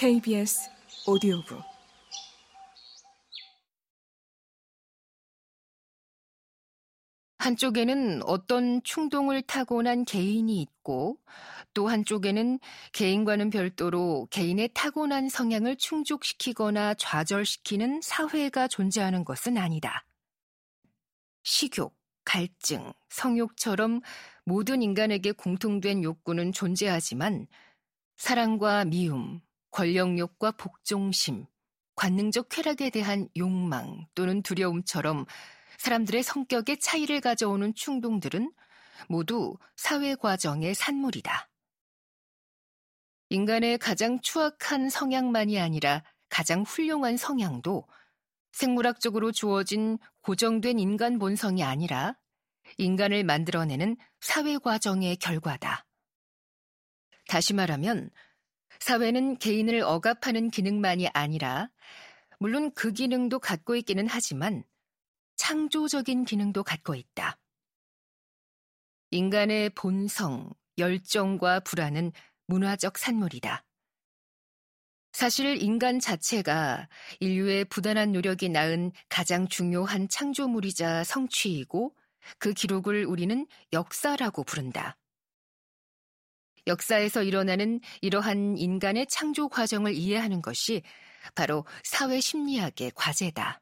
KBS 오디오북 한쪽에는 어떤 충동을 타고난 개인이 있고 또 한쪽에는 개인과는 별도로 개인의 타고난 성향을 충족시키거나 좌절시키는 사회가 존재하는 것은 아니다. 식욕, 갈증, 성욕처럼 모든 인간에게 공통된 욕구는 존재하지만 사랑과 미움, 권력욕과 복종심, 관능적 쾌락에 대한 욕망 또는 두려움처럼 사람들의 성격에 차이를 가져오는 충동들은 모두 사회 과정의 산물이다. 인간의 가장 추악한 성향만이 아니라 가장 훌륭한 성향도 생물학적으로 주어진 고정된 인간 본성이 아니라 인간을 만들어내는 사회 과정의 결과다. 다시 말하면 사회는 개인을 억압하는 기능만이 아니라 물론 그 기능도 갖고 있기는 하지만 창조적인 기능도 갖고 있다. 인간의 본성, 열정과 불안은 문화적 산물이다. 사실 인간 자체가 인류의 부단한 노력이 낳은 가장 중요한 창조물이자 성취이고 그 기록을 우리는 역사라고 부른다. 역사에서 일어나는 이러한 인간의 창조 과정을 이해하는 것이 바로 사회 심리학의 과제다.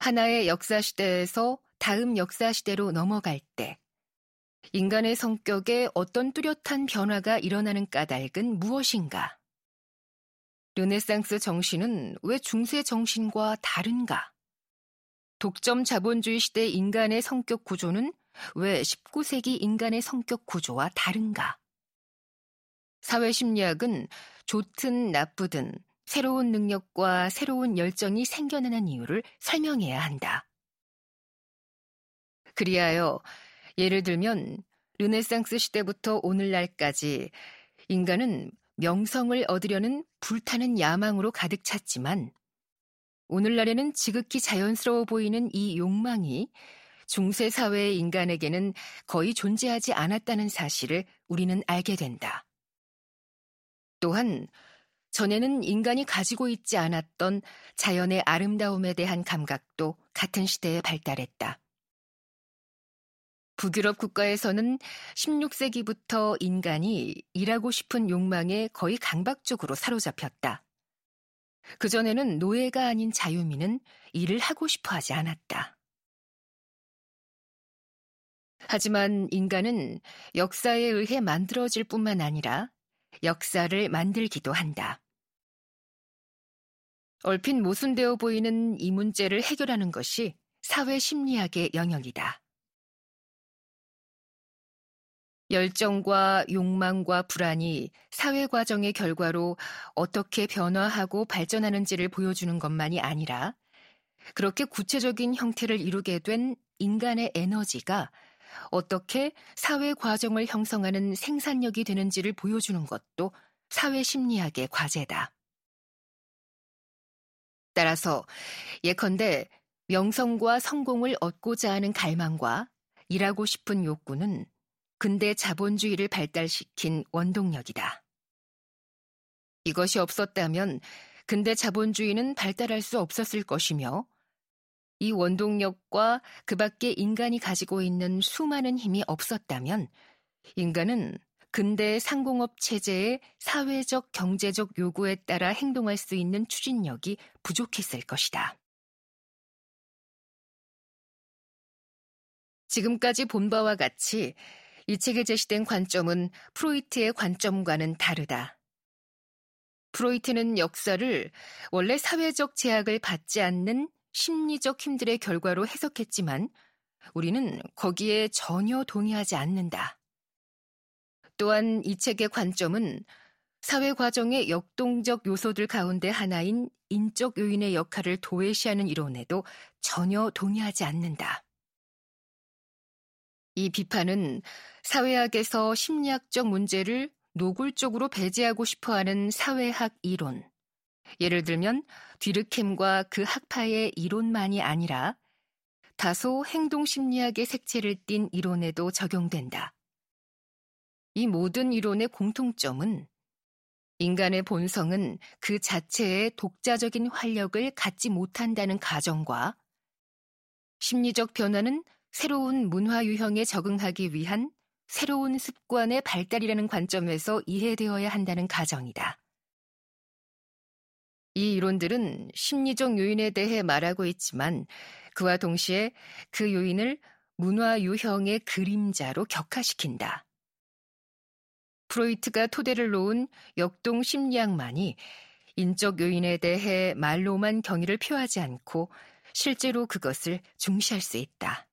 하나의 역사 시대에서 다음 역사 시대로 넘어갈 때 인간의 성격에 어떤 뚜렷한 변화가 일어나는 까닭은 무엇인가? 르네상스 정신은 왜 중세 정신과 다른가? 독점 자본주의 시대 인간의 성격 구조는 왜 19세기 인간의 성격 구조와 다른가? 사회 심리학은 좋든 나쁘든 새로운 능력과 새로운 열정이 생겨나는 이유를 설명해야 한다. 그리하여 예를 들면 르네상스 시대부터 오늘날까지 인간은 명성을 얻으려는 불타는 야망으로 가득 찼지만 오늘날에는 지극히 자연스러워 보이는 이 욕망이 중세 사회의 인간에게는 거의 존재하지 않았다는 사실을 우리는 알게 된다. 또한 전에는 인간이 가지고 있지 않았던 자연의 아름다움에 대한 감각도 같은 시대에 발달했다. 북유럽 국가에서는 16세기부터 인간이 일하고 싶은 욕망에 거의 강박적으로 사로잡혔다. 그전에는 노예가 아닌 자유민은 일을 하고 싶어 하지 않았다. 하지만 인간은 역사에 의해 만들어질 뿐만 아니라 역사를 만들기도 한다. 얼핏 모순되어 보이는 이 문제를 해결하는 것이 사회 심리학의 영역이다. 열정과 욕망과 불안이 사회 과정의 결과로 어떻게 변화하고 발전하는지를 보여주는 것만이 아니라 그렇게 구체적인 형태를 이루게 된 인간의 에너지가 어떻게 사회 과정을 형성하는 생산력이 되는지를 보여주는 것도 사회 심리학의 과제다. 따라서 예컨대 명성과 성공을 얻고자 하는 갈망과 일하고 싶은 욕구는 근대 자본주의를 발달시킨 원동력이다. 이것이 없었다면 근대 자본주의는 발달할 수 없었을 것이며 이 원동력과 그 밖에 인간이 가지고 있는 수많은 힘이 없었다면 인간은 근대 상공업 체제의 사회적 경제적 요구에 따라 행동할 수 있는 추진력이 부족했을 것이다. 지금까지 본 바와 같이 이 책에 제시된 관점은 프로이트의 관점과는 다르다. 프로이트는 역사를 원래 사회적 제약을 받지 않는 심리적 힘들의 결과로 해석했지만 우리는 거기에 전혀 동의하지 않는다. 또한 이 책의 관점은 사회 과정의 역동적 요소들 가운데 하나인 인적 요인의 역할을 도외시하는 이론에도 전혀 동의하지 않는다. 이 비판은 사회학에서 심리학적 문제를 노골적으로 배제하고 싶어 하는 사회학 이론, 예를 들면 뒤르켐과 그 학파의 이론만이 아니라 다소 행동 심리학의 색채를 띤 이론에도 적용된다. 이 모든 이론의 공통점은 인간의 본성은 그 자체의 독자적인 활력을 갖지 못한다는 가정과 심리적 변화는 새로운 문화 유형에 적응하기 위한 새로운 습관의 발달이라는 관점에서 이해되어야 한다는 가정이다. 이 이론들은 심리적 요인에 대해 말하고 있지만 그와 동시에 그 요인을 문화 유형의 그림자로 격화시킨다. 프로이트가 토대를 놓은 역동 심리학만이 인적 요인에 대해 말로만 경의를 표하지 않고 실제로 그것을 중시할 수 있다.